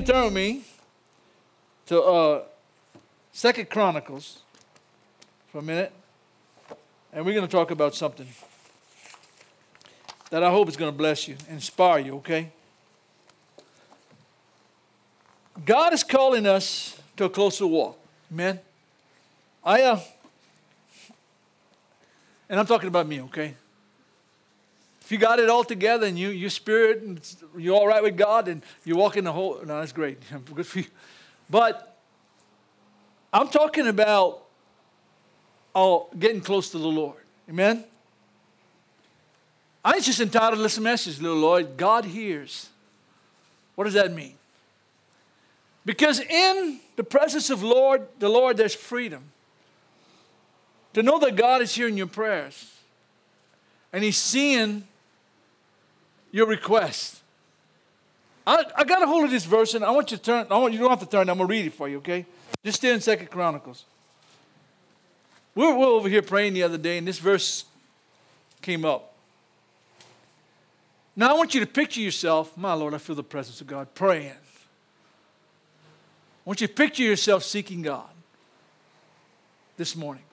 you turn me to uh, Second Chronicles for a minute, and we're going to talk about something that I hope is going to bless you, inspire you, okay? God is calling us to a closer walk. Amen. I uh, and I'm talking about me, okay? If you got it all together and you your spirit you're all right with God and you walk in the whole no, that's great. Good for you. But I'm talking about oh, getting close to the Lord. Amen. I ain't just entitled to this message, little Lord, God hears. What does that mean? Because in the presence of Lord, the Lord, there's freedom. To know that God is hearing your prayers and He's seeing your request. I, I got a hold of this verse and I want you to turn, I want you don't have to turn, I'm gonna read it for you, okay? Just stay in Second Chronicles. We were, we were over here praying the other day, and this verse came up. Now I want you to picture yourself, my Lord, I feel the presence of God, praying. I want you to picture yourself seeking God this morning.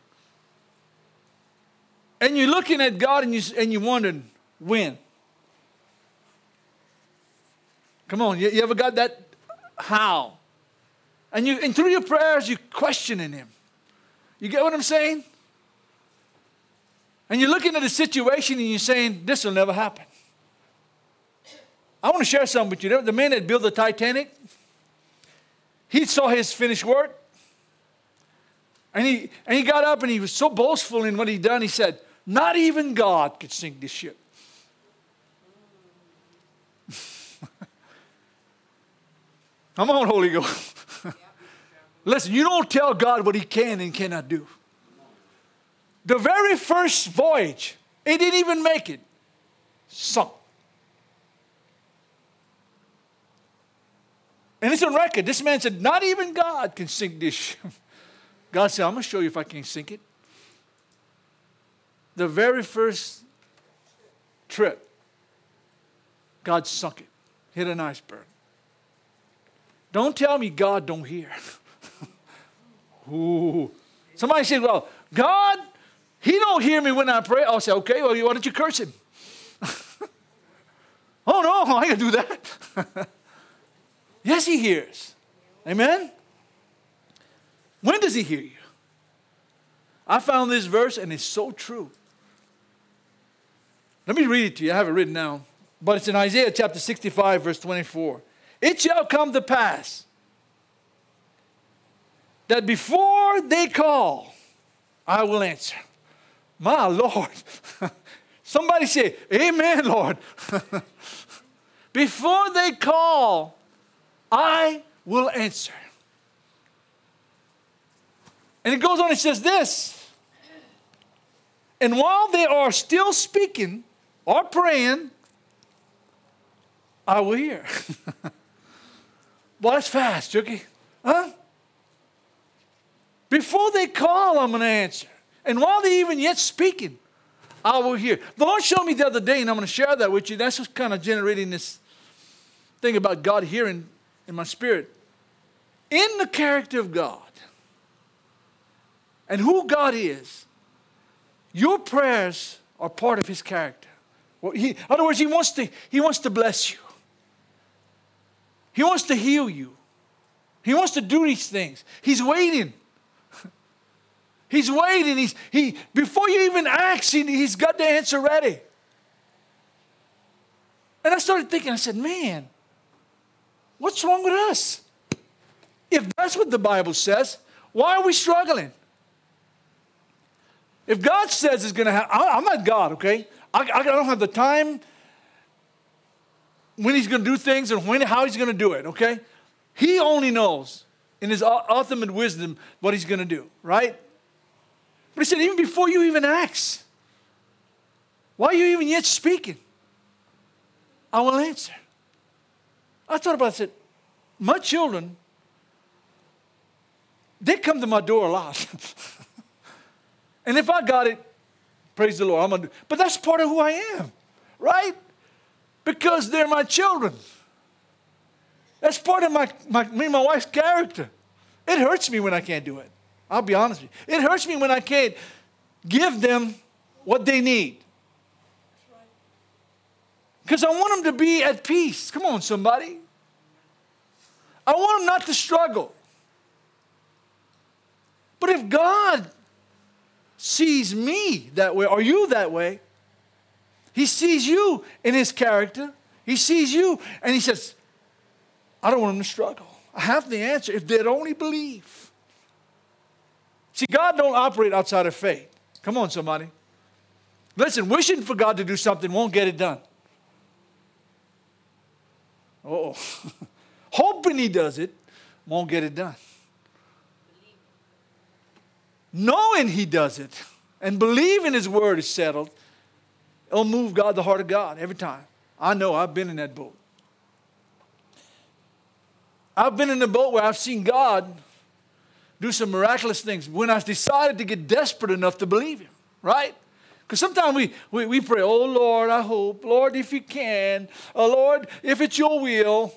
And you're looking at God and, you, and you're wondering, when? Come on, you, you ever got that? How? And, you, and through your prayers, you're questioning Him. You get what I'm saying? And you're looking at a situation and you're saying, this will never happen. I want to share something with you. The man that built the Titanic, he saw his finished work. And he, and he got up and he was so boastful in what he'd done. He said, Not even God could sink this ship. Come on, Holy Ghost. Listen, you don't tell God what he can and cannot do. The very first voyage, it didn't even make it, sunk. And it's on record. This man said, Not even God can sink this ship. God said, I'm going to show you if I can sink it. The very first trip, God sunk it, hit an iceberg. Don't tell me God don't hear. Ooh. Somebody said, Well, God, He don't hear me when I pray. I'll say, Okay, well, why don't you curse Him? oh, no, I to do that. yes, He hears. Amen? When does He hear you? I found this verse and it's so true. Let me read it to you. I have it written down. But it's in Isaiah chapter 65, verse 24. It shall come to pass that before they call, I will answer. My Lord. Somebody say, Amen, Lord. before they call, I will answer. And it goes on, it says this. And while they are still speaking or praying, I will hear. Well, that's fast, Jookie. Huh? Before they call, I'm going to answer. And while they're even yet speaking, I will hear. The Lord showed me the other day, and I'm going to share that with you. That's what's kind of generating this thing about God hearing in my spirit. In the character of God and who God is, your prayers are part of His character. Well, he, in other words, He wants to, he wants to bless you. He wants to heal you. He wants to do these things. He's waiting. He's waiting. He's, he, before you even ask, he, he's got the answer ready. And I started thinking, I said, man, what's wrong with us? If that's what the Bible says, why are we struggling? If God says it's going to happen, I'm not God, okay? I, I don't have the time when he's going to do things and when, how he's going to do it, okay? He only knows in his ultimate wisdom what he's going to do, right? But he said, even before you even ask, why are you even yet speaking? I will answer. I thought about it, I said, my children, they come to my door a lot. and if I got it, praise the Lord, I'm gonna do but that's part of who I am, right? Because they're my children. That's part of my, my, me and my wife's character. It hurts me when I can't do it. I'll be honest with you. It hurts me when I can't give them what they need. Because I want them to be at peace. Come on, somebody. I want them not to struggle. But if God sees me that way, or you that way, He sees you in His character. He sees you, and He says, I don't want them to struggle. I have the answer if they'd only believe. See, God don't operate outside of faith. Come on, somebody. Listen, wishing for God to do something won't get it done. Oh, hoping He does it won't get it done. Knowing He does it and believing His word is settled, it'll move God, the heart of God, every time. I know I've been in that boat. I've been in the boat where I've seen God do some miraculous things when I decided to get desperate enough to believe Him, right? Because sometimes we, we, we pray, oh Lord, I hope, Lord, if you can, oh Lord, if it's your will.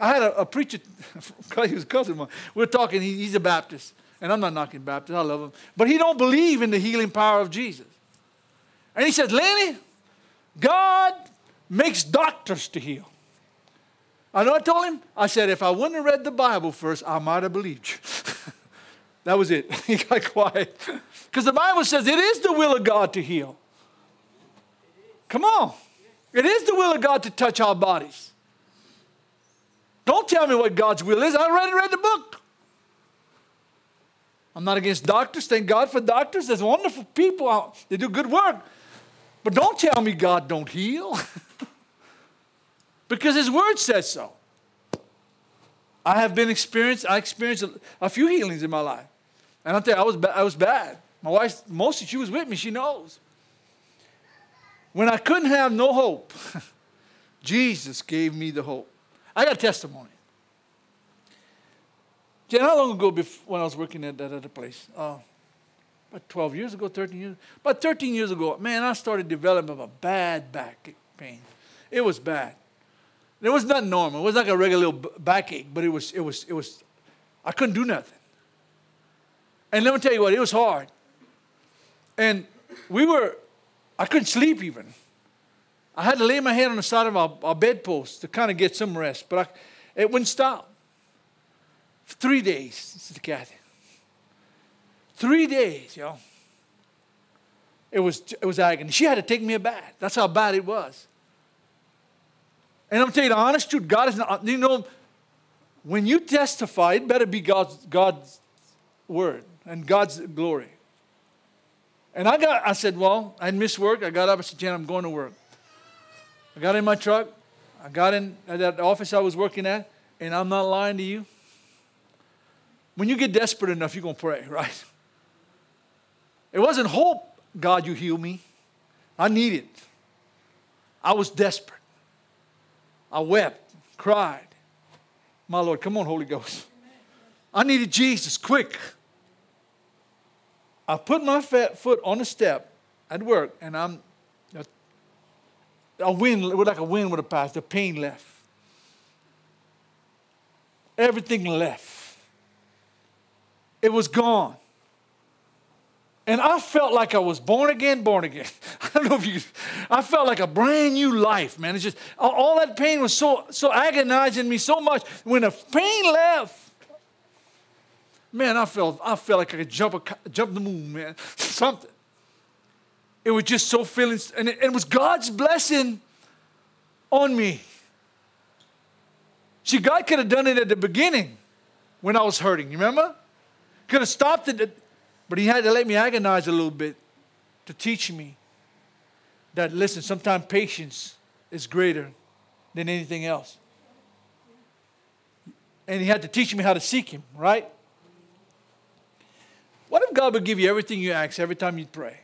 I had a, a preacher, he was a cousin of mine. We're talking, he, he's a Baptist, and I'm not knocking Baptist, I love him. But he don't believe in the healing power of Jesus. And he said, Lanny, God makes doctors to heal. I know I told him? I said, if I wouldn't have read the Bible first, I might have believed you. that was it. he got quiet. Because the Bible says it is the will of God to heal. Come on. It is the will of God to touch our bodies. Don't tell me what God's will is. I already read the book. I'm not against doctors. Thank God for doctors. There's wonderful people out. They do good work. But don't tell me God don't heal. because his word says so. I have been experienced, I experienced a, a few healings in my life. And I'll tell you, I was, ba- I was bad. My wife, mostly she was with me, she knows. When I couldn't have no hope, Jesus gave me the hope. I got a testimony. Jan, how long ago before, when I was working at that other place? Uh, about 12 years ago, 13 years. About 13 years ago, man, I started developing a bad back pain. It was bad. It was not normal. It was like a regular little backache, but it was, it was, it was, I couldn't do nothing. And let me tell you what, it was hard. And we were, I couldn't sleep even. I had to lay my head on the side of our, our bedpost to kind of get some rest, but I, it wouldn't stop. For three days, Sister Kathy. Three days, y'all. It was, it was agony. She had to take me a bath. That's how bad it was. And I'm telling you the honest truth, God is not, you know, when you testify, it better be God's, God's word and God's glory. And I got, I said, well, I missed work. I got up, I said, Jan, I'm going to work. I got in my truck. I got in at that office I was working at, and I'm not lying to you. When you get desperate enough, you're going to pray, right? It wasn't hope, God, you heal me. I needed. I was desperate. I wept, cried. My Lord, come on, Holy Ghost. I needed Jesus quick. I put my fat foot on the step at work, and I'm a wind, like a wind would have passed. The pain left. Everything left. It was gone. And I felt like I was born again, born again. I don't know if you, I felt like a brand new life, man. It's just, all that pain was so, so agonizing me so much. When the pain left, man, I felt, I felt like I could jump, a, jump the moon, man. Something. It was just so feeling, and it, it was God's blessing on me. See, God could have done it at the beginning when I was hurting. You remember? Could have stopped it, but He had to let me agonize a little bit to teach me that, listen, sometimes patience is greater than anything else. And He had to teach me how to seek Him, right? What if God would give you everything you ask every time you pray?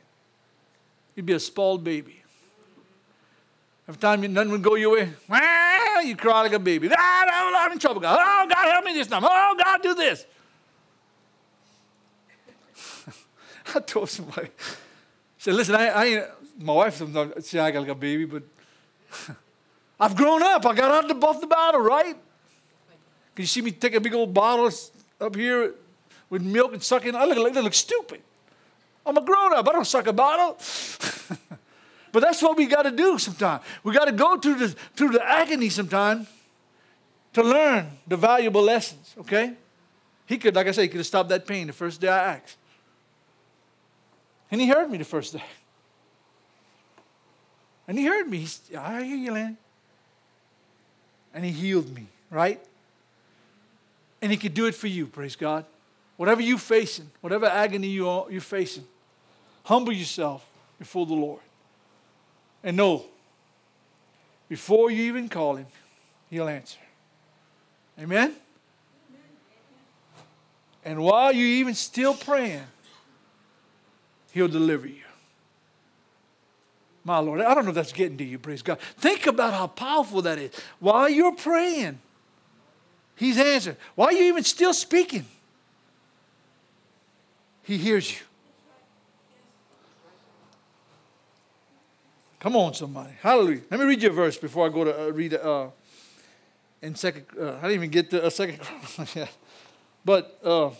You'd be a spoiled baby. Every time you, nothing would go your way, you cry like a baby. Ah, I'm in trouble, God. Oh, God, help me this time. Oh, God, do this. I told somebody, said, listen, I, I my wife sometimes say I got like a baby, but I've grown up. I got out of the, off the battle, right? Can you see me take a big old bottle up here with milk and sucking? I look like they look stupid. I'm a grown up. I don't suck a bottle. but that's what we got to do sometimes. We got to go through the, through the agony sometimes to learn the valuable lessons, okay? He could, like I said, he could have stopped that pain the first day I asked. And he heard me the first day. And he heard me. He, I hear you, Lanny. And he healed me, right? And he could do it for you, praise God. Whatever you're facing, whatever agony you are, you're facing, humble yourself before the Lord. And know, before you even call him, he'll answer. Amen? And while you're even still praying, he'll deliver you. My Lord, I don't know if that's getting to you, praise God. Think about how powerful that is. While you're praying, He's answering. While you're even still speaking, He hears you. Come on, somebody. Hallelujah. Let me read you a verse before I go to uh, read uh, in second. Uh, I didn't even get to a second. but uh,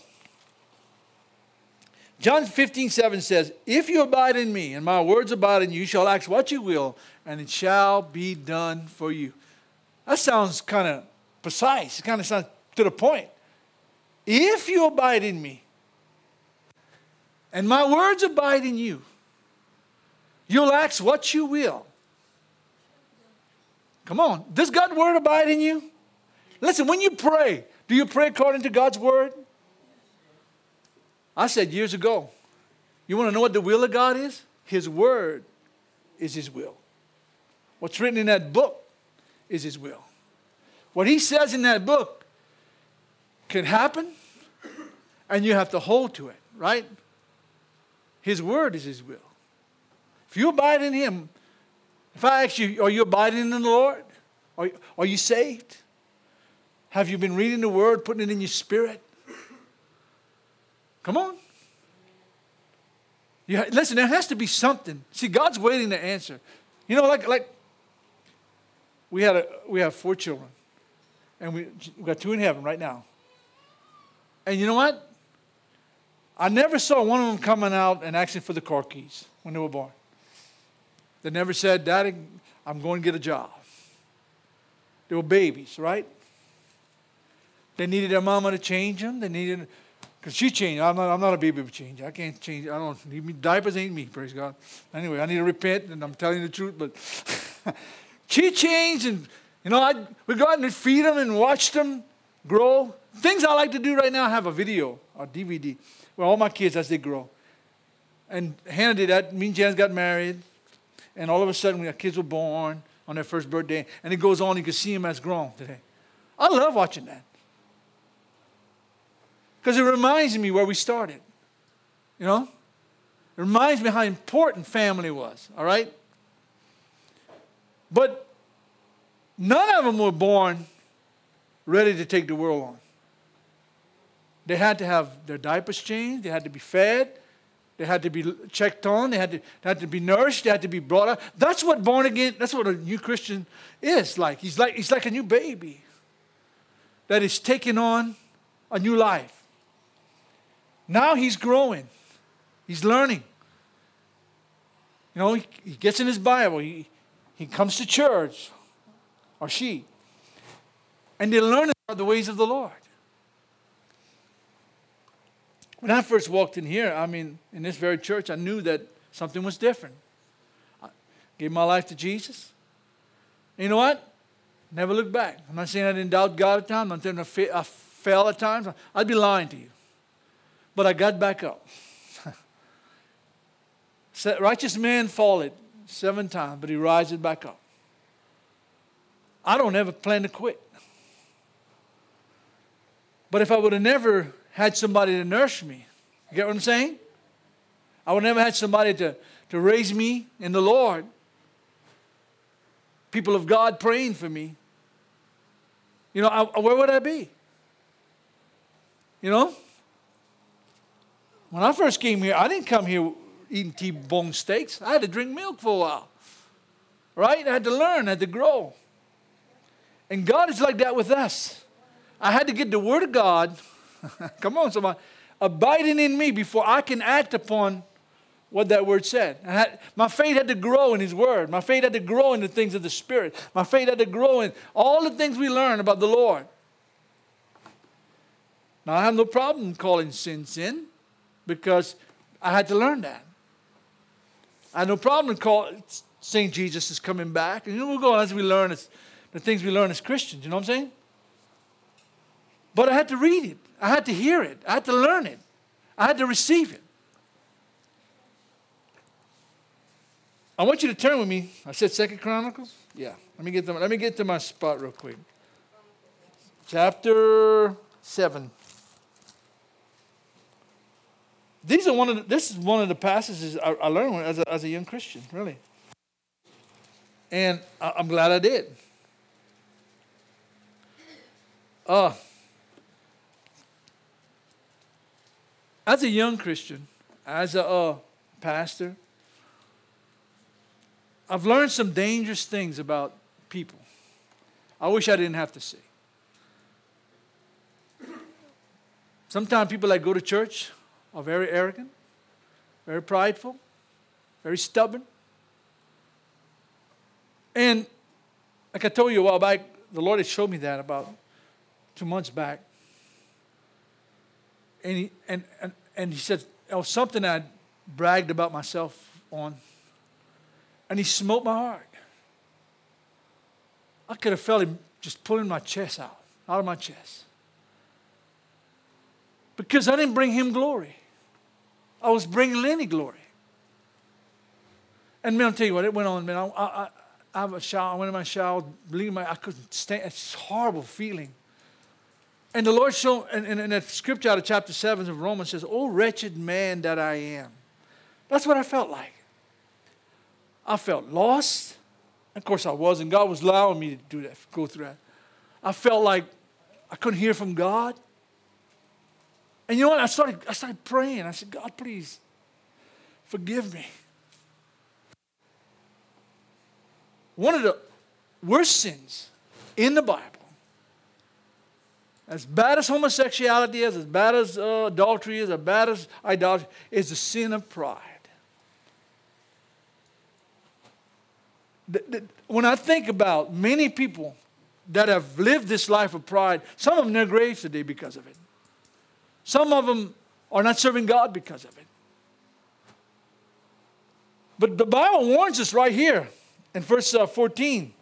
John 15, 7 says, If you abide in me and my words abide in you, you shall ask what you will, and it shall be done for you. That sounds kind of precise. It kind of sounds to the point. If you abide in me and my words abide in you, you'll ask what you will. Come on. Does God's word abide in you? Listen, when you pray, do you pray according to God's word? I said years ago, you want to know what the will of God is? His word is His will. What's written in that book is His will. What He says in that book can happen, and you have to hold to it, right? His word is His will. If you abide in Him, if I ask you, are you abiding in the Lord? Are, are you saved? Have you been reading the word, putting it in your spirit? Come on. You, listen, there has to be something. See, God's waiting to answer. You know, like, like we, had a, we have four children, and we, we got two in heaven right now. And you know what? I never saw one of them coming out and asking for the car keys when they were born. They never said, Daddy, I'm going to get a job. They were babies, right? They needed their mama to change them. They needed because she changed. I'm not, I'm not a baby changer. I can't change. I don't need me. Diapers ain't me, praise God. Anyway, I need to repent, and I'm telling the truth. But she changed, and, you know, I, we go out and feed them and watch them grow. Things I like to do right now, I have a video or DVD where all my kids as they grow. And Hannah did that. Me and Janice got married. And all of a sudden, our kids were born on their first birthday. And it goes on, you can see them as grown today. I love watching that. Because it reminds me where we started. You know? It reminds me how important family was, all right? But none of them were born ready to take the world on. They had to have their diapers changed, they had to be fed, they had to be checked on, they had to, they had to be nourished, they had to be brought up. That's what born again, that's what a new Christian is like. He's like, he's like a new baby that is taking on a new life. Now he's growing, he's learning. You know, he, he gets in his Bible, he, he comes to church, or she, and they learn the ways of the Lord. When I first walked in here, I mean, in this very church, I knew that something was different. I gave my life to Jesus. And you know what? Never looked back. I'm not saying I didn't doubt God at times. I'm not saying I fell at times. I'd be lying to you. But I got back up. Righteous man falleth seven times, but he rises back up. I don't ever plan to quit. But if I would have never had somebody to nurse me, you get what I'm saying? I would never had somebody to, to raise me in the Lord. People of God praying for me. You know, I, where would I be? You know? When I first came here, I didn't come here eating T-bone steaks. I had to drink milk for a while. Right? I had to learn, I had to grow. And God is like that with us. I had to get the Word of God, come on, somebody, abiding in me before I can act upon what that word said. Had, my faith had to grow in His Word. My faith had to grow in the things of the Spirit. My faith had to grow in all the things we learn about the Lord. Now, I have no problem calling sin sin because I had to learn that. I had no problem call, saying Jesus is coming back. And you know, we'll go as we learn as, the things we learn as Christians. You know what I'm saying? But I had to read it. I had to hear it. I had to learn it. I had to receive it. I want you to turn with me. I said Second Chronicles? Yeah. Let me get them. Let me get to my spot real quick. Chapter 7. These are one of the, this is one of the passages I, I learned as a, as a young Christian, really. And I, I'm glad I did. Uh, as a young Christian, as a uh, pastor, I've learned some dangerous things about people. I wish I didn't have to say. Sometimes people that go to church are very arrogant, very prideful, very stubborn. And like I told you a while back, the Lord had showed me that about two months back. And he, and, and, and he said, it was something I bragged about myself on. And he smote my heart. I could have felt him just pulling my chest out, out of my chest. Because I didn't bring him glory. I was bringing Lanny glory. And man, I'll tell you what, it went on, man. I, I, I have a shower. I went in my shower, bleeding my, I couldn't stand. It's a horrible feeling. And the Lord showed, and, and, and that scripture out of chapter 7 of Romans says, Oh, wretched man that I am. That's what I felt like. I felt lost. Of course, I was, and God was allowing me to do that, go through that. I felt like I couldn't hear from God. And you know what? I started, I started praying. I said, God, please forgive me. One of the worst sins in the Bible, as bad as homosexuality is, as bad as uh, adultery is, as bad as idolatry, is the sin of pride. when I think about many people that have lived this life of pride, some of them in their graves today because of it. Some of them are not serving God because of it. But the Bible warns us right here in verse uh, 14,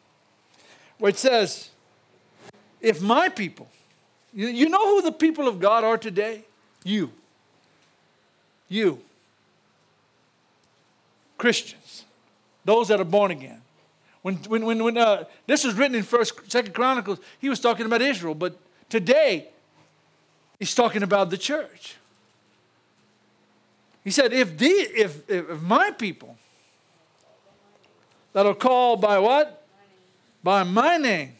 where it says, If my people, you, know who the people of God are today? You. You. Christians. Those that are born again. When, when, when, when uh, this was written in First, Second Chronicles, he was talking about Israel. But today, he's talking about the church. He said, if, the, if, if my people that are called by what? By my name.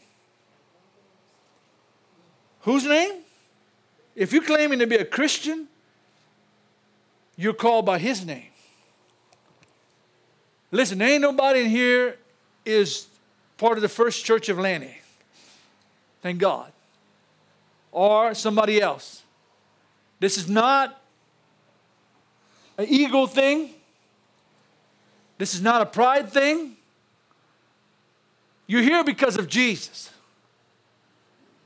Whose name? If you're claiming to be a Christian, you're called by his name. Listen, ain't nobody in here is part of the first church of Lanny. Thank God. Or somebody else. This is not an ego thing. This is not a pride thing. You're here because of Jesus.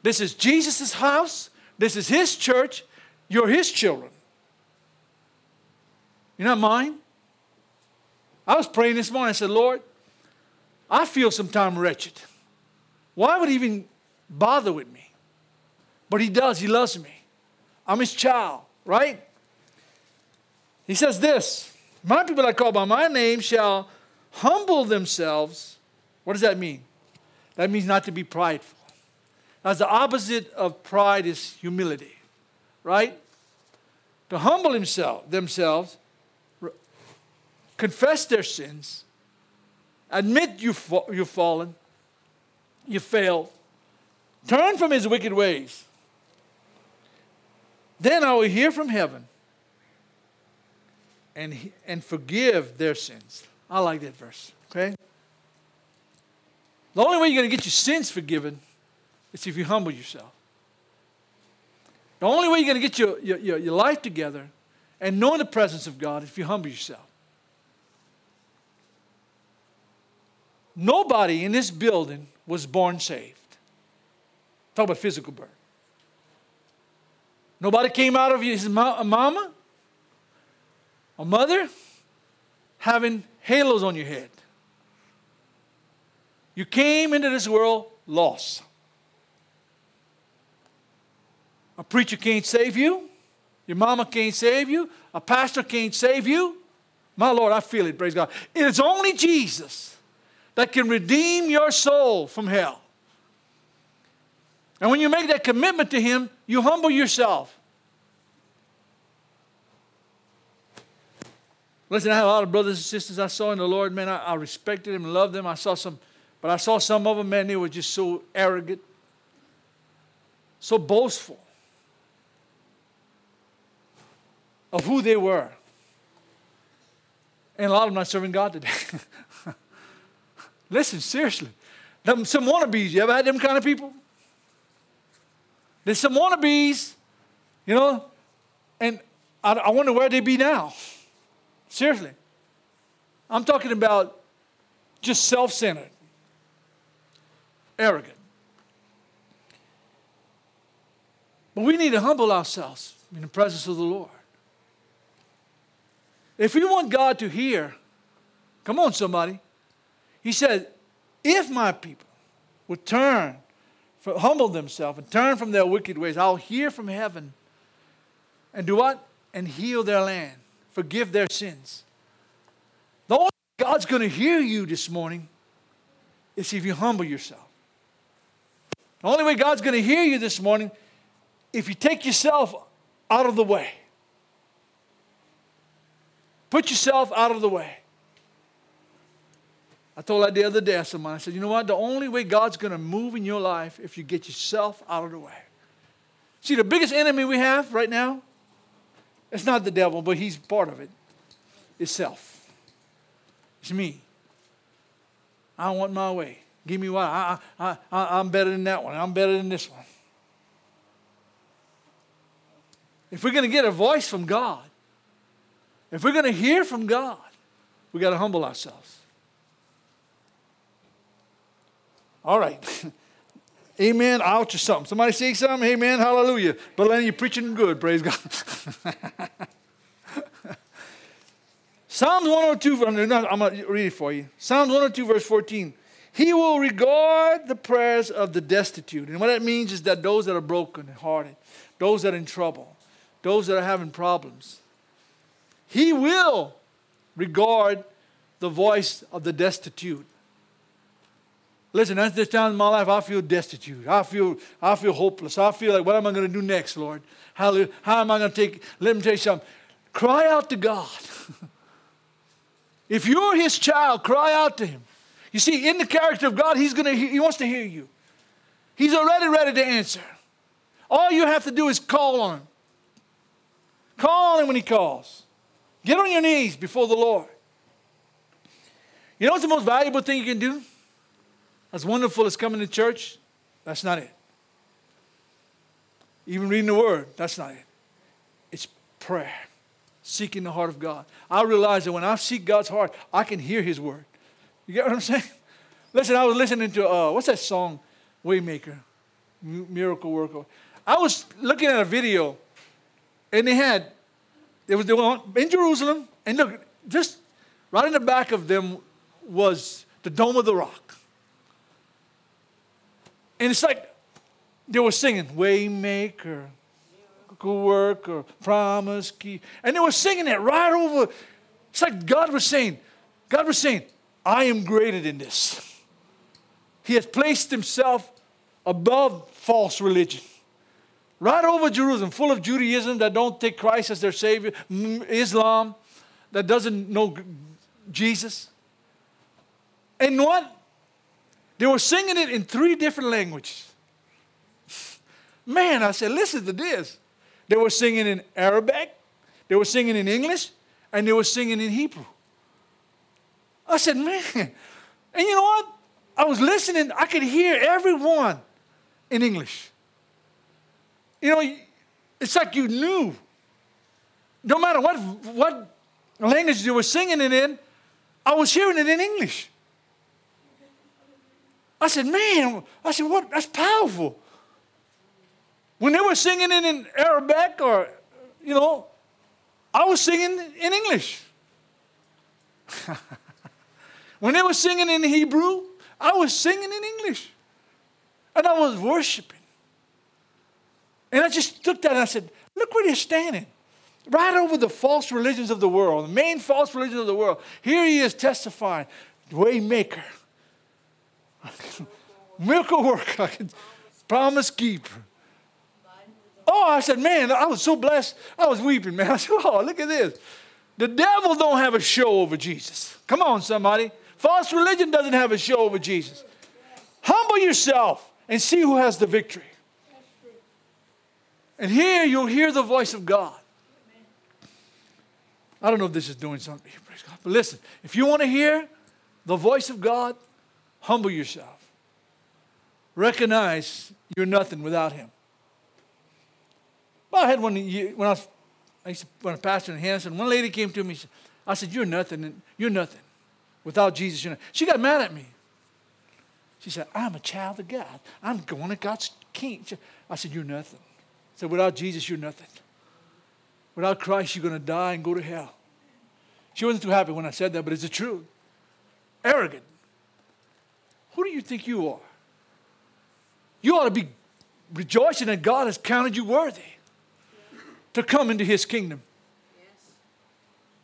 This is Jesus' house. This is his church. You're his children. You're not mine. I was praying this morning. I said, Lord, I feel sometimes wretched. Why would he even bother with me? But he does. He loves me. I'm his child, right? He says this My people that call by my name shall humble themselves. What does that mean? That means not to be prideful. Now, the opposite of pride is humility, right? To humble himself, themselves, confess their sins, Admit you've, you've fallen, you failed. Turn from his wicked ways. Then I will hear from heaven and, and forgive their sins. I like that verse, okay? The only way you're going to get your sins forgiven is if you humble yourself. The only way you're going to get your, your, your life together and know the presence of God is if you humble yourself. Nobody in this building was born saved. Talk about physical birth. Nobody came out of his mama, a mother, having halos on your head. You came into this world lost. A preacher can't save you. Your mama can't save you. A pastor can't save you. My Lord, I feel it, praise God. It is only Jesus that can redeem your soul from hell. And when you make that commitment to Him, you humble yourself. Listen, I had a lot of brothers and sisters I saw in the Lord, man. I, I respected them loved them. I saw some, but I saw some of them, man, they were just so arrogant, so boastful of who they were. And a lot of them not serving God today. Listen, seriously. Them, some wannabes, you ever had them kind of people? There's some wannabes, you know, and I, I wonder where they be now. Seriously. I'm talking about just self centered, arrogant. But we need to humble ourselves in the presence of the Lord. If we want God to hear, come on, somebody. He said, if my people would turn humble themselves and turn from their wicked ways, I'll hear from heaven and do what? And heal their land, forgive their sins. The only way God's going to hear you this morning is if you humble yourself. The only way God's going to hear you this morning if you take yourself out of the way. Put yourself out of the way. I told that the other day, said, I said, you know what? The only way God's going to move in your life if you get yourself out of the way. See, the biggest enemy we have right now, it's not the devil, but he's part of it. It's self. It's me. I want my way. Give me what? I, I, I, I'm better than that one. I'm better than this one. If we're going to get a voice from God, if we're going to hear from God, we got to humble ourselves. All right. Amen. Ouch or something. Somebody say something. Amen. Hallelujah. But Lanny, you're preaching good. Praise God. Psalms 102, I'm going to read it for you. Psalms 102, verse 14. He will regard the prayers of the destitute. And what that means is that those that are broken and hearted, those that are in trouble, those that are having problems, He will regard the voice of the destitute. Listen, at this time in my life, I feel destitute. I feel, I feel hopeless. I feel like, what am I going to do next, Lord? How, how am I going to take? Let me tell you something. Cry out to God. if you're His child, cry out to Him. You see, in the character of God, He's going to. He wants to hear you. He's already ready to answer. All you have to do is call on Him. Call on Him when He calls. Get on your knees before the Lord. You know what's the most valuable thing you can do? As wonderful as coming to church, that's not it. Even reading the word, that's not it. It's prayer, seeking the heart of God. I realize that when I seek God's heart, I can hear his word. You get what I'm saying? Listen, I was listening to, uh, what's that song? Waymaker, Miracle Worker. I was looking at a video, and they had, they was in Jerusalem, and look, just right in the back of them was the Dome of the Rock. And it's like they were singing, Waymaker, good worker, promise key. And they were singing it right over. It's like God was saying, God was saying, I am greater than this. He has placed himself above false religion. Right over Jerusalem, full of Judaism that don't take Christ as their Savior, mm, Islam that doesn't know Jesus. And what? They were singing it in three different languages. Man, I said, listen to this. They were singing in Arabic, they were singing in English, and they were singing in Hebrew. I said, man. And you know what? I was listening, I could hear everyone in English. You know, It's like you knew. No matter what, what language you were singing it in, I was hearing it in English. I said, man, I said, what? That's powerful. When they were singing it in Arabic or, you know, I was singing in English. when they were singing in Hebrew, I was singing in English. And I was worshiping. And I just took that and I said, look where they're standing. Right over the false religions of the world, the main false religions of the world. Here he is testifying, waymaker, miracle worker, promise keeper. Oh, I said, man, I was so blessed. I was weeping, man. I said, oh, look at this. The devil don't have a show over Jesus. Come on, somebody. False religion doesn't have a show over Jesus. Humble yourself and see who has the victory. And here you'll hear the voice of God. I don't know if this is doing something, Praise God. but listen, if you want to hear the voice of God, humble yourself. Recognize you're nothing without Him. Well, I had one when I was, I used to, when I was pastoring in Henderson, one lady came to me, I said, You're nothing, you're nothing. Without Jesus, you're nothing. She got mad at me. She said, I'm a child of God. I'm going to God's king. I said, You're nothing. I said, Without Jesus, you're nothing. Without Christ, you're going to die and go to hell. She wasn't too happy when I said that, but it's the truth. Arrogant. Who do you think you are? You ought to be rejoicing that God has counted you worthy to come into his kingdom.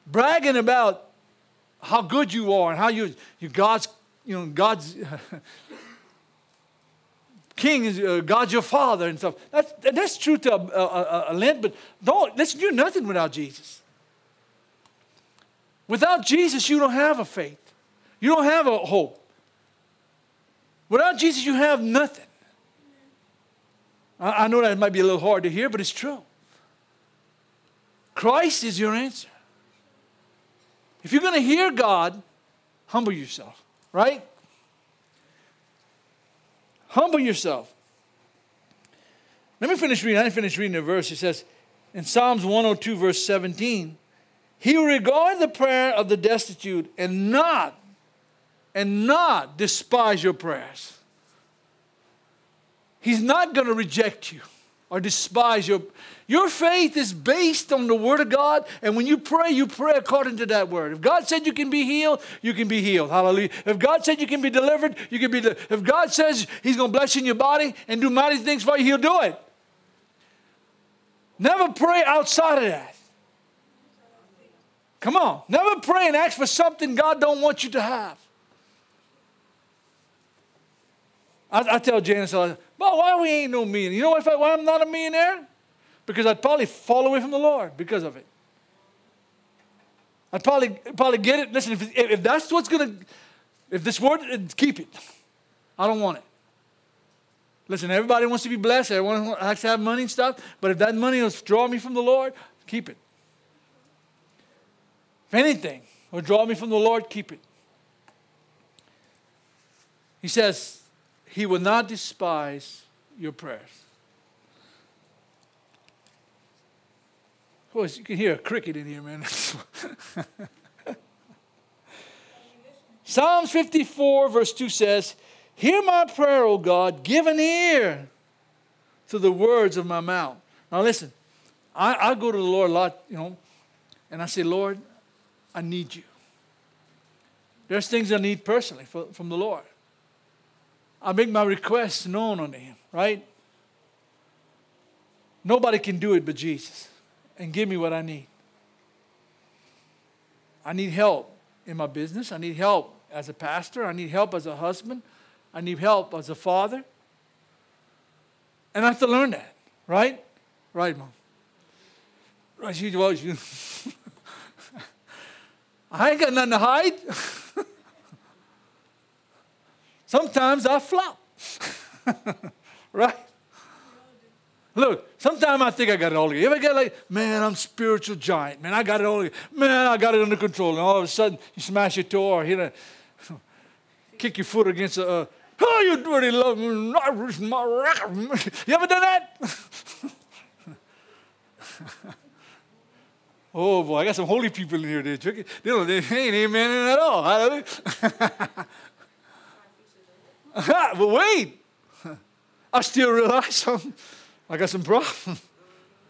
Bragging about how good you are and how you, you God's, you know, God's king is uh, God's your father and stuff. That's, that's true to a, a, a Lent, but don't, let's do nothing without Jesus. Without Jesus, you don't have a faith. You don't have a hope. Without Jesus, you have nothing. I, I know that might be a little hard to hear, but it's true. Christ is your answer. If you're going to hear God, humble yourself, right? Humble yourself. Let me finish reading. I didn't finish reading the verse. It says in Psalms 102, verse 17, He will regard the prayer of the destitute and not, and not despise your prayers. He's not going to reject you or despise your your faith is based on the word of God and when you pray you pray according to that word. If god said you can be healed you can be healed. Hallelujah. If god said you can be delivered you can be de- if god says he's going to bless you in your body and do mighty things for you he'll do it. Never pray outside of that. Come on. Never pray and ask for something god don't want you to have I, I tell Janice, well, why we ain't no millionaire? You know what, why I'm not a millionaire? Because I'd probably fall away from the Lord because of it. I'd probably, probably get it. Listen, if, if that's what's to, if this word, keep it. I don't want it. Listen, everybody wants to be blessed. Everyone likes to have money and stuff. But if that money will draw me from the Lord, keep it. If anything will draw me from the Lord, keep it. He says, he will not despise your prayers. Course, you can hear a cricket in here, man. Psalms 54, verse 2 says, Hear my prayer, O God, give an ear to the words of my mouth. Now, listen, I, I go to the Lord a lot, you know, and I say, Lord, I need you. There's things I need personally for, from the Lord. I make my requests known unto him, right? Nobody can do it but Jesus and give me what I need. I need help in my business. I need help as a pastor. I need help as a husband. I need help as a father. And I have to learn that, right? Right, Mom. Right, she was you. I ain't got nothing to hide. Sometimes I flop. right? Look, sometimes I think I got it all together. You ever get like, man, I'm spiritual giant. Man, I got it all together. Man, I got it under control. And all of a sudden, you smash your door, or hit a, kick your foot against a, oh, you dirty love. You ever done that? oh boy, I got some holy people in here. They, they don't, they ain't amen at all. But wait, I still realize something. I got some problems.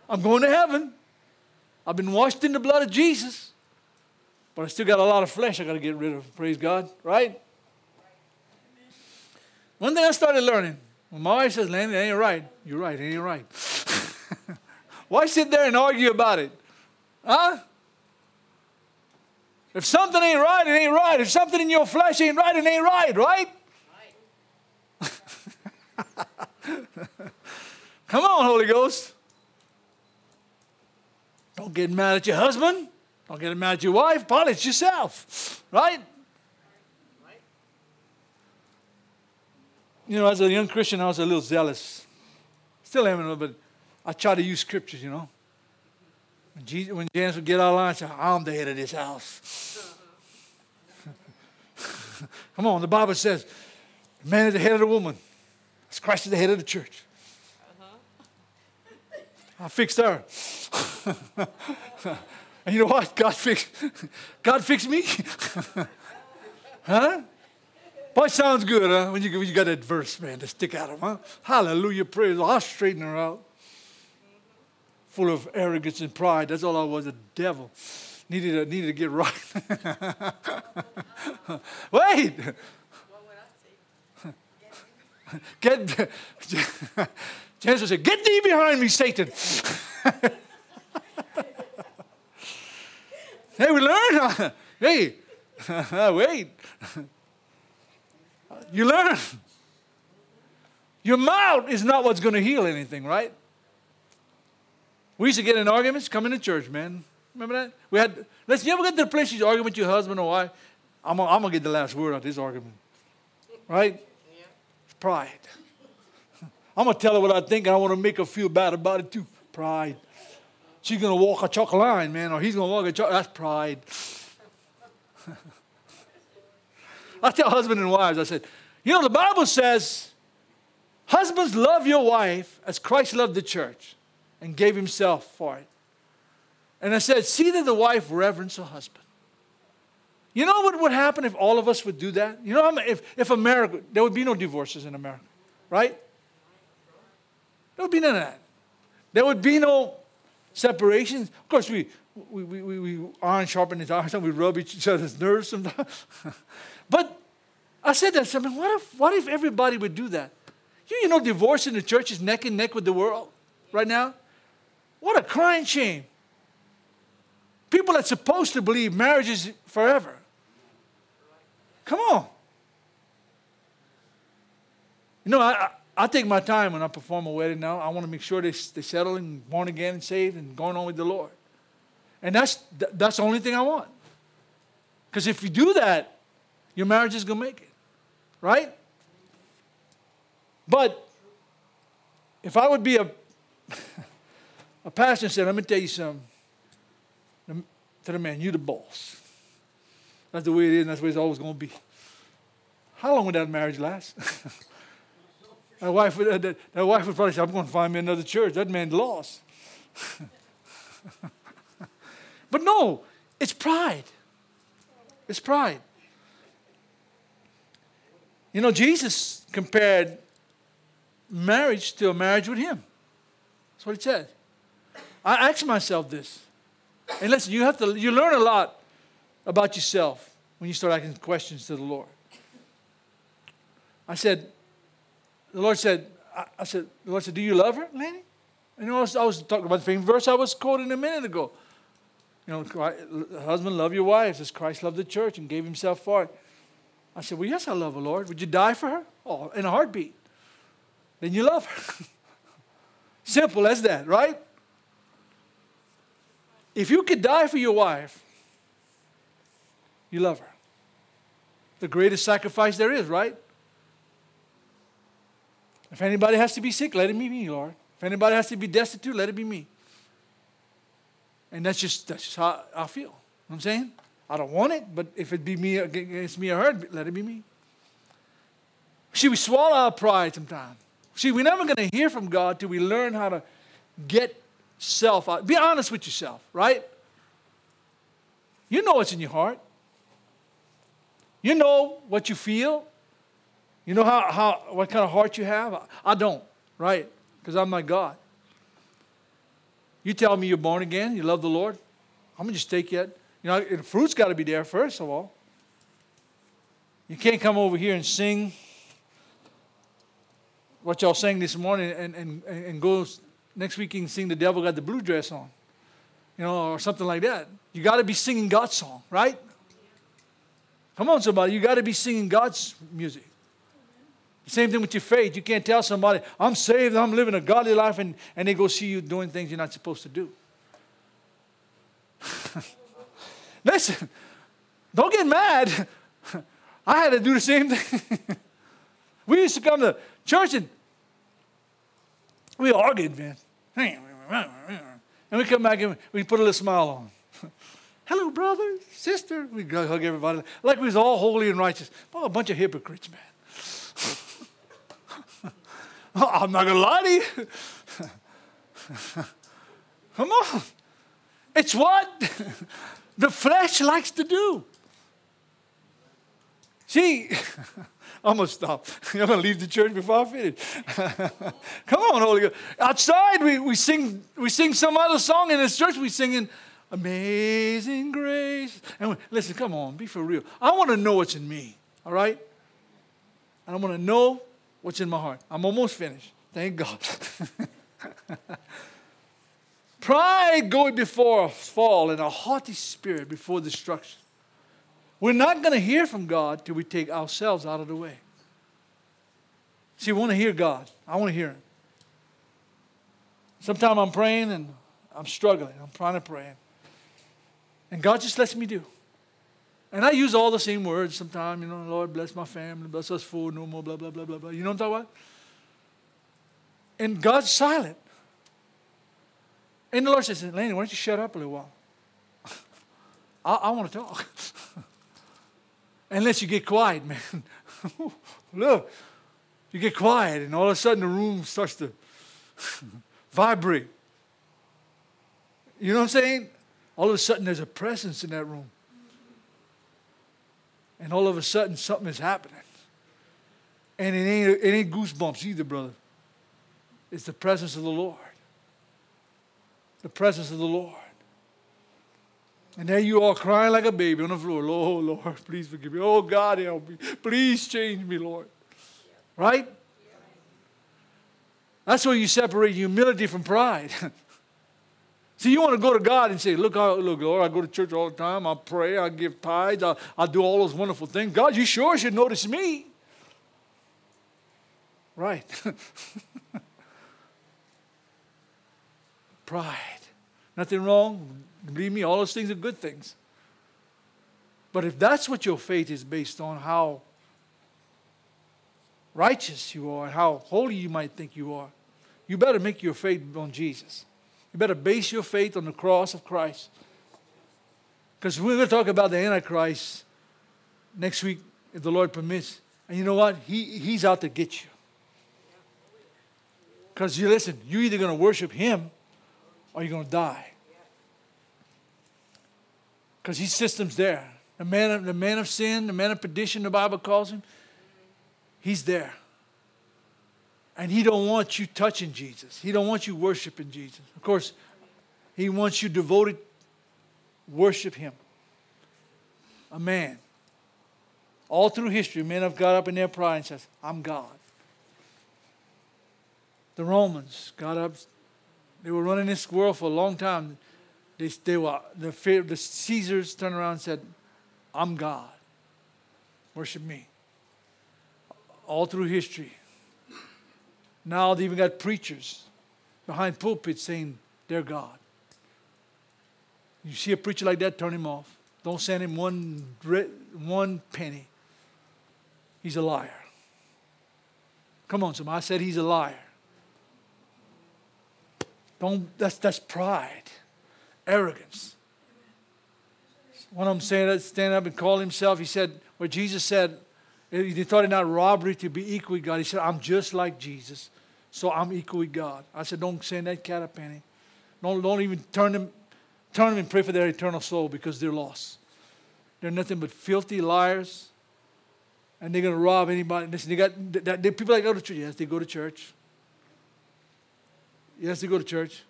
I'm going to heaven. I've been washed in the blood of Jesus, but I still got a lot of flesh I got to get rid of. Praise God, right? One thing I started learning when my wife says, Lanny, it ain't right. You're right, it ain't right. Why sit there and argue about it? Huh? If something ain't right, it ain't right. If something in your flesh ain't right, it ain't right, right? Come on, Holy Ghost. Don't get mad at your husband. Don't get mad at your wife. Polish yourself, right? You know, as a young Christian, I was a little zealous. Still am a little bit. I try to use scriptures, you know. When, Jesus, when James would get out of line, say, I'm the head of this house. Come on, the Bible says, man is the head of the woman. Christ is the head of the church. Uh-huh. I fixed her. and you know what? God fixed, God fixed me. huh? Boy, sounds good, huh? When you, when you got that verse, man, to stick out of, huh? Hallelujah, praise. I'll straighten her out. Full of arrogance and pride. That's all I was, a devil. Needed to, needed to get right. Wait. Get, Jesus said, Get thee behind me, Satan. hey, we learn. hey, oh, wait. You learn. Your mouth is not what's going to heal anything, right? We used to get in arguments coming to church, man. Remember that? We had, let's, you ever get to the place you argue with your husband or wife? I'm going to get the last word on this argument, right? Pride. I'm going to tell her what I think and I want to make her feel bad about it too. Pride. She's going to walk a chalk line, man, or he's going to walk a chalk. That's pride. I tell husband and wives, I said, you know, the Bible says, husbands, love your wife as Christ loved the church and gave himself for it. And I said, see that the wife reverence her husband. You know what would happen if all of us would do that? You know, if, if America, there would be no divorces in America, right? There would be none of that. There would be no separations. Of course, we, we, we, we, we iron sharpen his iron, we rub each other's nerves sometimes. but I said that, I mean, what if, what if everybody would do that? You, you know, divorce in the church is neck and neck with the world right now. What a crying shame. People are supposed to believe marriage is forever. Come on. You know, I, I take my time when I perform a wedding now. I want to make sure they, they settle and born again and saved and going on with the Lord. And that's, that's the only thing I want. Because if you do that, your marriage is going to make it. Right? But if I would be a, a pastor and said, let me tell you something. To the man, you the boss. That's the way it is, and that's the way it's always going to be. How long would that marriage last? that, wife would, uh, that, that wife would probably say, I'm going to find me another church. That man's lost. but no, it's pride. It's pride. You know, Jesus compared marriage to a marriage with him. That's what he said. I asked myself this. And listen, you have to you learn a lot about yourself when you start asking questions to the Lord. I said, the Lord said, I, I said, the Lord said, Do you love her, Lanny? You know, I was, I was talking about the same verse I was quoting a minute ago. You know, husband, love your wives as Christ loved the church and gave himself for it. I said, Well, yes, I love her, Lord. Would you die for her? Oh, in a heartbeat. Then you love her. Simple as that, right? If you could die for your wife, you love her. The greatest sacrifice there is, right? If anybody has to be sick, let it be me, Lord. If anybody has to be destitute, let it be me. And that's just that's just how I feel. You know what I'm saying? I don't want it, but if it be me against me or her, let it be me. See, we swallow our pride sometimes. See, we're never going to hear from God till we learn how to get self out. Be honest with yourself, right? You know what's in your heart. You know what you feel. You know how, how what kind of heart you have. I don't, right? Because I'm my God. You tell me you're born again, you love the Lord. I'm gonna just take you. You know, the fruit's got to be there first of all. You can't come over here and sing what y'all sang this morning and, and, and go next week and sing The Devil Got the Blue Dress On, you know, or something like that. You got to be singing God's song, right? Come on, somebody. You got to be singing God's music. Same thing with your faith. You can't tell somebody, I'm saved, I'm living a godly life, and, and they go see you doing things you're not supposed to do. Listen, don't get mad. I had to do the same thing. we used to come to church and we argued, man. And we come back and we put a little smile on. Hello, brother, sister. We hug everybody like we was all holy and righteous. Oh, a bunch of hypocrites, man. I'm not to lie to you. Come on. It's what the flesh likes to do. See, I'm going to stop. I'm going to leave the church before I finish. Come on, Holy Ghost. Outside, we, we, sing, we sing some other song. In this church, we singing Amazing Grace. And listen, come on, be for real. I want to know what's in me, all right? And I want to know what's in my heart. I'm almost finished. Thank God. Pride going before a fall and a haughty spirit before destruction. We're not going to hear from God till we take ourselves out of the way. See, we want to hear God. I want to hear Him. Sometimes I'm praying and I'm struggling. I'm trying to pray. And God just lets me do. And I use all the same words sometimes, you know, the Lord, bless my family, bless us food, no more, blah, blah, blah, blah, blah. You know what I'm talking about? And God's silent. And the Lord says, Lanny, why don't you shut up a little while? I, I want to talk. Unless you get quiet, man. Look, you get quiet, and all of a sudden the room starts to vibrate. You know what I'm saying? All of a sudden there's a presence in that room. And all of a sudden something is happening. And it ain't, it ain't goosebumps either, brother. It's the presence of the Lord. The presence of the Lord. And there you are crying like a baby on the floor. Lord, Lord, please forgive me. Oh, God, help me. Please change me, Lord. Right? That's where you separate humility from pride. See, you want to go to God and say, look, I, look, Lord, I go to church all the time. I pray. I give tithes. I, I do all those wonderful things. God, you sure should notice me. Right. pride. Nothing wrong Believe me, all those things are good things. But if that's what your faith is based on, how righteous you are, and how holy you might think you are, you better make your faith on Jesus. You better base your faith on the cross of Christ. Because we're going to talk about the Antichrist next week, if the Lord permits. And you know what? He, he's out to get you. Because you listen, you're either going to worship him or you're going to die because his system's there. The man, of, the man of sin, the man of perdition, the Bible calls him, he's there. And he don't want you touching Jesus. He don't want you worshiping Jesus. Of course, he wants you devoted worship him. A man. All through history, men have got up in their pride and says, I'm God. The Romans got up, they were running this world for a long time. They, they were, the, the Caesars turned around and said, I'm God. Worship me. All through history. Now they even got preachers behind pulpits saying they're God. You see a preacher like that, turn him off. Don't send him one, one penny. He's a liar. Come on, somebody. I said he's a liar. Don't, that's, that's pride arrogance. One of them stand, stand up and call himself, he said, where Jesus said, he thought it not robbery to be equal with God. He said, I'm just like Jesus, so I'm equal with God. I said, don't send that cat a penny. Don't, don't even turn them, turn them and pray for their eternal soul because they're lost. They're nothing but filthy liars, and they're going to rob anybody. Listen, they got that, they, people that go to church. Yes, they go to church. Yes, they go to church.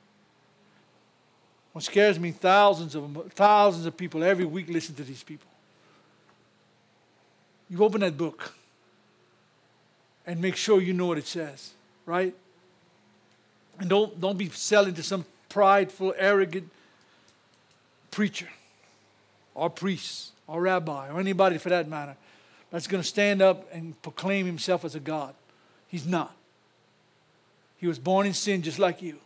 What scares me, thousands of them, thousands of people every week listen to these people. You open that book and make sure you know what it says, right? And don't, don't be selling to some prideful, arrogant preacher or priest or rabbi or anybody for that matter that's going to stand up and proclaim himself as a God. He's not. He was born in sin just like you.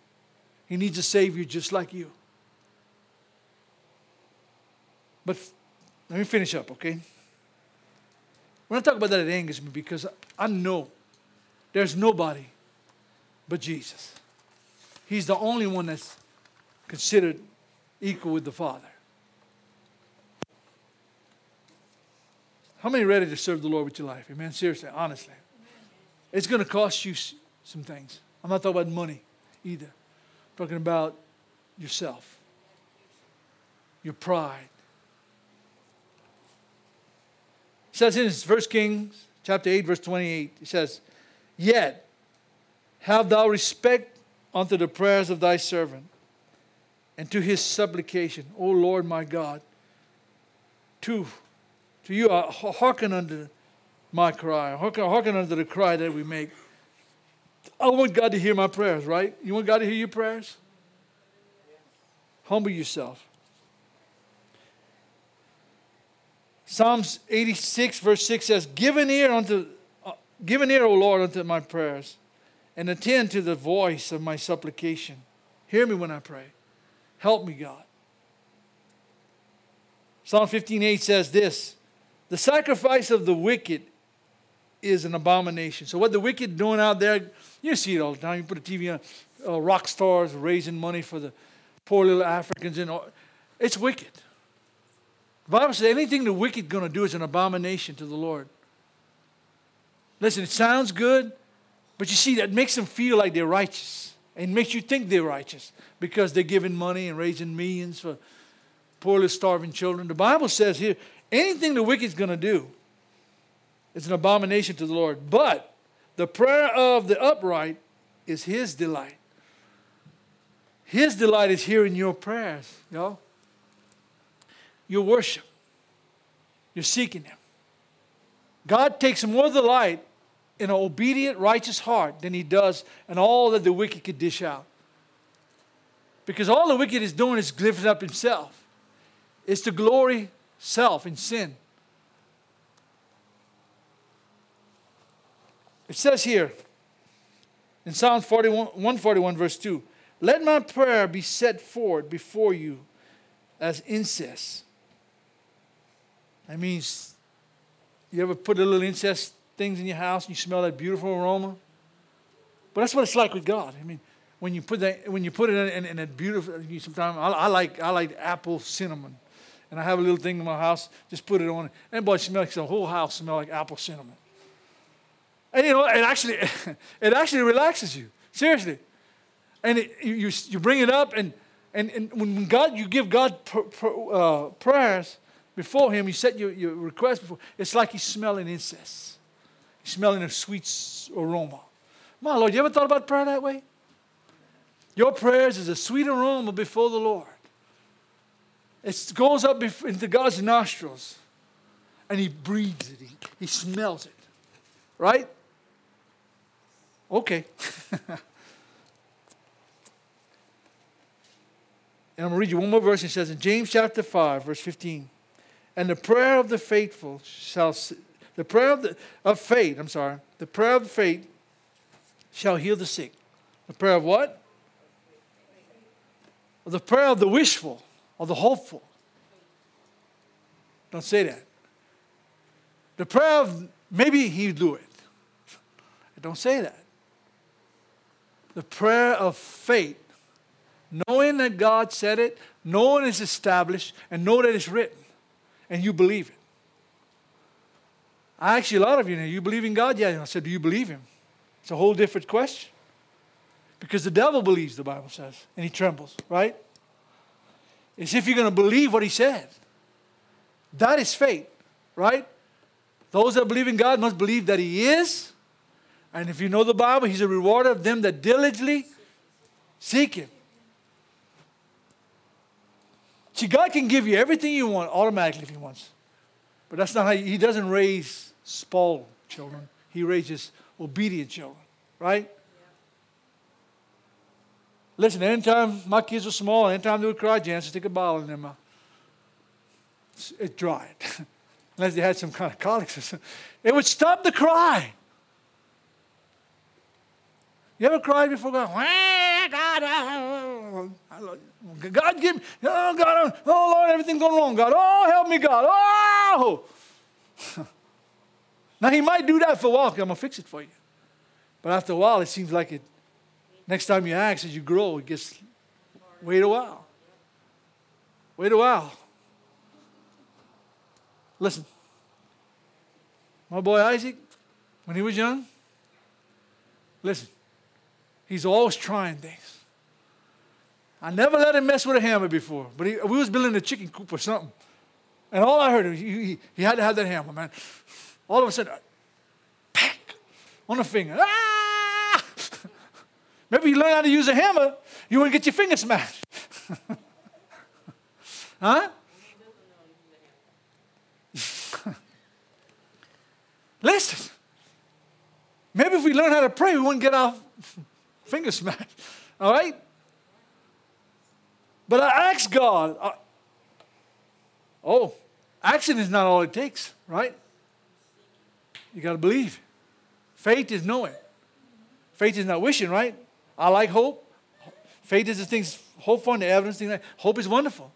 He needs a Savior just like you. But let me finish up, okay? When I talk about that, it angers me because I know there's nobody but Jesus. He's the only one that's considered equal with the Father. How many ready to serve the Lord with your life? Amen. Seriously, honestly. It's going to cost you some things. I'm not talking about money either. I'm talking about yourself, your pride. It says in 1 Kings chapter 8, verse 28, it says, Yet have thou respect unto the prayers of thy servant and to his supplication, O Lord my God. To, to you, I hearken unto my cry, hearken, hearken unto the cry that we make. I want God to hear my prayers, right? You want God to hear your prayers? Humble yourself. Psalms 86, verse 6 says, Give an ear unto, uh, give an ear, O Lord, unto my prayers, and attend to the voice of my supplication. Hear me when I pray. Help me, God. Psalm 15:8 says this: "The sacrifice of the wicked is an abomination." So what the wicked doing out there, you see it all the time. You put a TV on, uh, rock stars raising money for the poor little Africans, and all. it's wicked. The Bible says anything the wicked going to do is an abomination to the Lord. Listen, it sounds good, but you see, that makes them feel like they're righteous and makes you think they're righteous because they're giving money and raising millions for poorly starving children. The Bible says here anything the wicked's going to do is an abomination to the Lord. But the prayer of the upright is his delight. His delight is hearing your prayers, y'all. Your worship. You're seeking him. God takes more delight an obedient, righteous heart than he does in all that the wicked could dish out. Because all the wicked is doing is lifting up himself. It's to glory self in sin. It says here in Psalms 41, 141, verse 2 Let my prayer be set forward before you as incense. That means you ever put a little incense things in your house and you smell that beautiful aroma. But that's what it's like with God. I mean, when you put that, when you put it in, in, in a beautiful, you sometimes I, I, like I like apple cinnamon, and I have a little thing in my house. Just put it on, and boy, it smells the whole house smell like apple cinnamon. And you know, it actually, it actually relaxes you seriously, and it, you you bring it up, and and, and when God you give God pr- pr- uh, prayers before Him, you set your, your request before. It's like He's smelling incense smelling a sweet aroma. My Lord, you ever thought about prayer that way? Your prayers is a sweet aroma before the Lord. It goes up into God's nostrils and He breathes it, He, he smells it. Right? Okay. and I'm going to read you one more verse. It says in James chapter 5, verse 15 And the prayer of the faithful shall the prayer of, the, of faith, I'm sorry, the prayer of faith shall heal the sick. The prayer of what? The prayer of the wishful or the hopeful. Don't say that. The prayer of maybe he'll do it. Don't say that. The prayer of faith, knowing that God said it, knowing it's established, and know that it's written, and you believe it. I actually, a lot of you know, you believe in God? Yeah. I said, Do you believe Him? It's a whole different question. Because the devil believes, the Bible says, and he trembles, right? It's if you're going to believe what he said. That is faith, right? Those that believe in God must believe that he is. And if you know the Bible, he's a rewarder of them that diligently seek him. See, God can give you everything you want automatically if he wants. But that's not how he doesn't raise spoiled children. He raises obedient children, right? Listen, anytime my kids were small, anytime they would cry, Jan stick a bottle in their mouth. It dried. Unless they had some kind of or something. It would stop the cry. You ever cried before God? God, oh, God give me, oh God, oh, oh Lord, everything going wrong, God. Oh, help me, God. Oh. now he might do that for a while, I'm gonna fix it for you. But after a while, it seems like it Next time you ask, as you grow, it gets, wait a while. Wait a while. Listen, my boy Isaac, when he was young, listen, he's always trying things. I never let him mess with a hammer before, but he, we was building a chicken coop or something. And all I heard, he, he, he had to have that hammer, man. All of a sudden, pack on a finger. Ah! Maybe you learn how to use a hammer, you wouldn't get your finger smashed. huh? Listen. Maybe if we learn how to pray, we wouldn't get our finger smashed. All right? But I ask God. Oh, action is not all it takes, right? You got to believe. Faith is knowing. Faith is not wishing, right? I like hope. Faith is the things hope for and the evidence. Things like, hope is wonderful.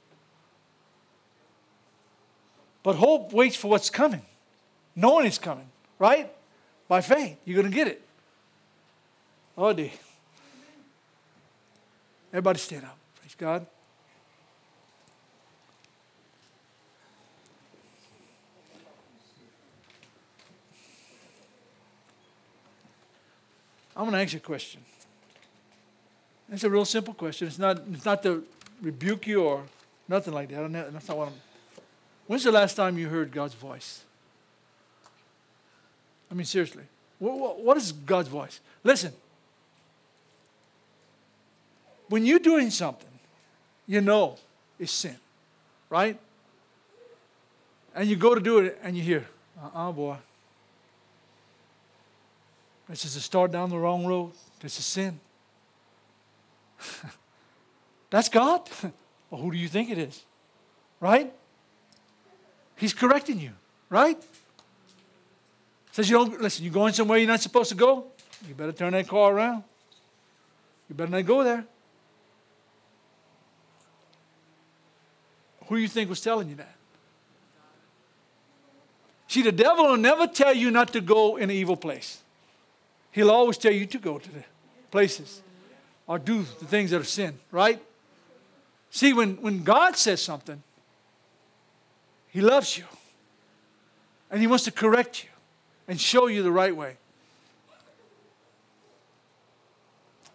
But hope waits for what's coming. Knowing it's coming, right? By faith, you're going to get it. Oh, dear. Everybody stand up. Praise God. I'm going to ask you a question. It's a real simple question. It's not, it's not to rebuke you or nothing like that. That's not what I'm. When's the last time you heard God's voice? I mean, seriously. What, what is God's voice? Listen. When you're doing something, you know it's sin, right? And you go to do it and you hear, uh uh boy. This is a start down the wrong road. This is sin. That's God? well, who do you think it is? Right? He's correcting you, right? Says you don't listen, you're going somewhere you're not supposed to go, you better turn that car around. You better not go there. Who do you think was telling you that? See, the devil will never tell you not to go in an evil place. He'll always tell you to go to the places or do the things that are sin, right? See, when, when God says something, He loves you. And He wants to correct you and show you the right way.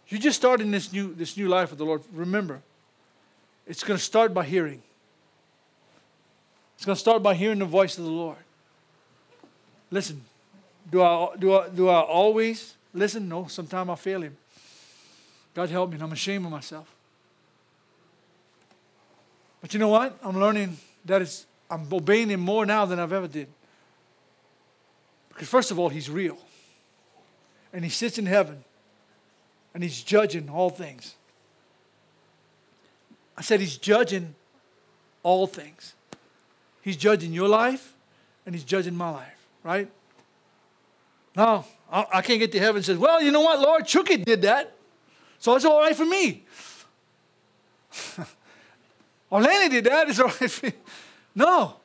You're just starting this new, this new life with the Lord. Remember, it's going to start by hearing. It's going to start by hearing the voice of the Lord. Listen, do I, do I, do I always listen? No, sometimes I fail Him. God help me, and I'm ashamed of myself. But you know what? I'm learning that it's, I'm obeying Him more now than I've ever did. Because first of all, He's real. And He sits in heaven. And He's judging all things. I said He's judging all things. He's judging your life and He's judging my life, right? Now, I can't get to heaven says, well, you know what, Lord, Chucky did that. So it's all right for me. or Lenny did that, it's all right for me. No.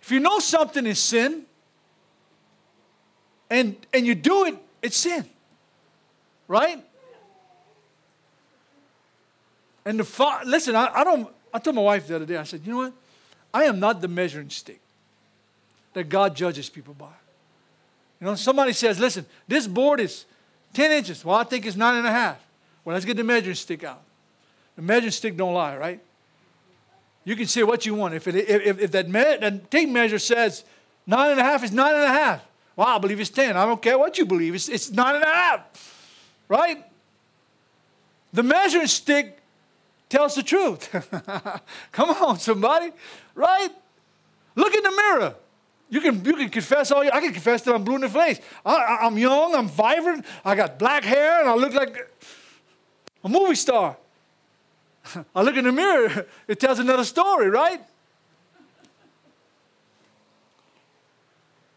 If you know something is sin, and, and you do it, it's sin. Right? And the fa- listen, I, I don't I told my wife the other day, I said, you know what? I am not the measuring stick that God judges people by. You know, somebody says, listen, this board is 10 inches. Well, I think it's nine and a half. Well, let's get the measuring stick out. The measuring stick don't lie, right? You can say what you want. If, it, if, if that, me- that tape measure says nine and a half is nine and a half, well, I believe it's 10. I don't care what you believe. It's, it's nine and a half, right? The measuring stick tells the truth. Come on, somebody, right? Look in the mirror. You can, you can confess all you, I can confess that I'm blue in the face. I, am young, I'm vibrant, I got black hair, and I look like a movie star. I look in the mirror, it tells another story, right?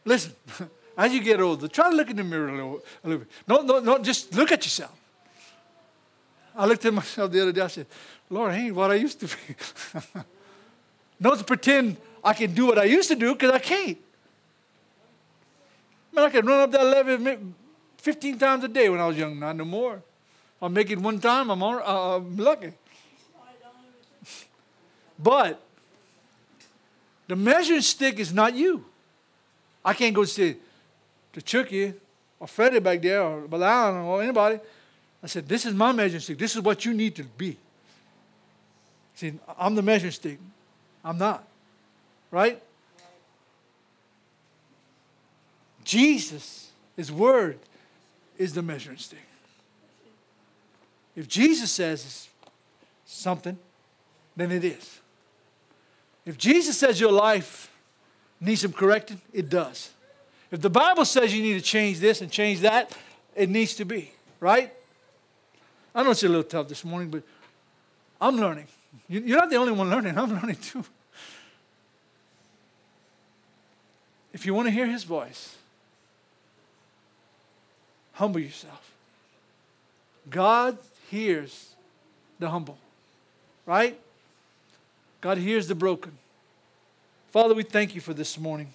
Listen, as you get older, try to look in the mirror a little, a little bit. No, no, no, just look at yourself. I looked at myself the other day, I said, Lord, I ain't what I used to be. Not to pretend I can do what I used to do because I can't. Man, I could run up that levee 15 times a day when I was young, not no more. I make it one time, I'm, uh, I'm lucky. But the measuring stick is not you. I can't go say to Chucky or Freddie back there or Balan or anybody. I said, This is my measuring stick. This is what you need to be. See, I'm the measuring stick. I'm not. Right? Jesus, His Word, is the measuring stick. If Jesus says something, then it is. If Jesus says your life needs some correcting, it does. If the Bible says you need to change this and change that, it needs to be, right? I know it's a little tough this morning, but I'm learning. You're not the only one learning, I'm learning too. If you want to hear his voice, humble yourself. God hears the humble, right? God hears the broken. Father, we thank you for this morning.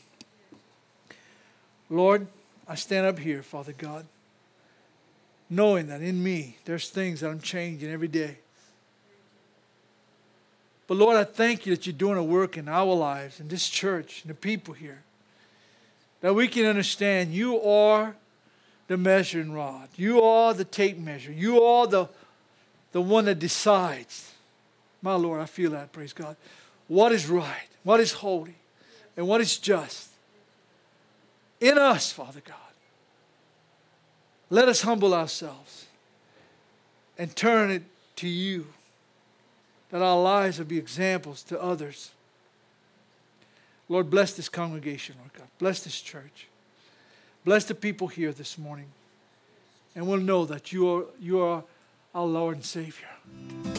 Lord, I stand up here, Father God, knowing that in me there's things that I'm changing every day. But Lord, I thank you that you're doing a work in our lives, in this church, in the people here, that we can understand you are the measuring rod. You are the tape measure. You are the, the one that decides. My Lord, I feel that, praise God. What is right, what is holy, and what is just in us, Father God. Let us humble ourselves and turn it to you that our lives will be examples to others. Lord, bless this congregation, Lord God. Bless this church. Bless the people here this morning. And we'll know that you are, you are our Lord and Savior.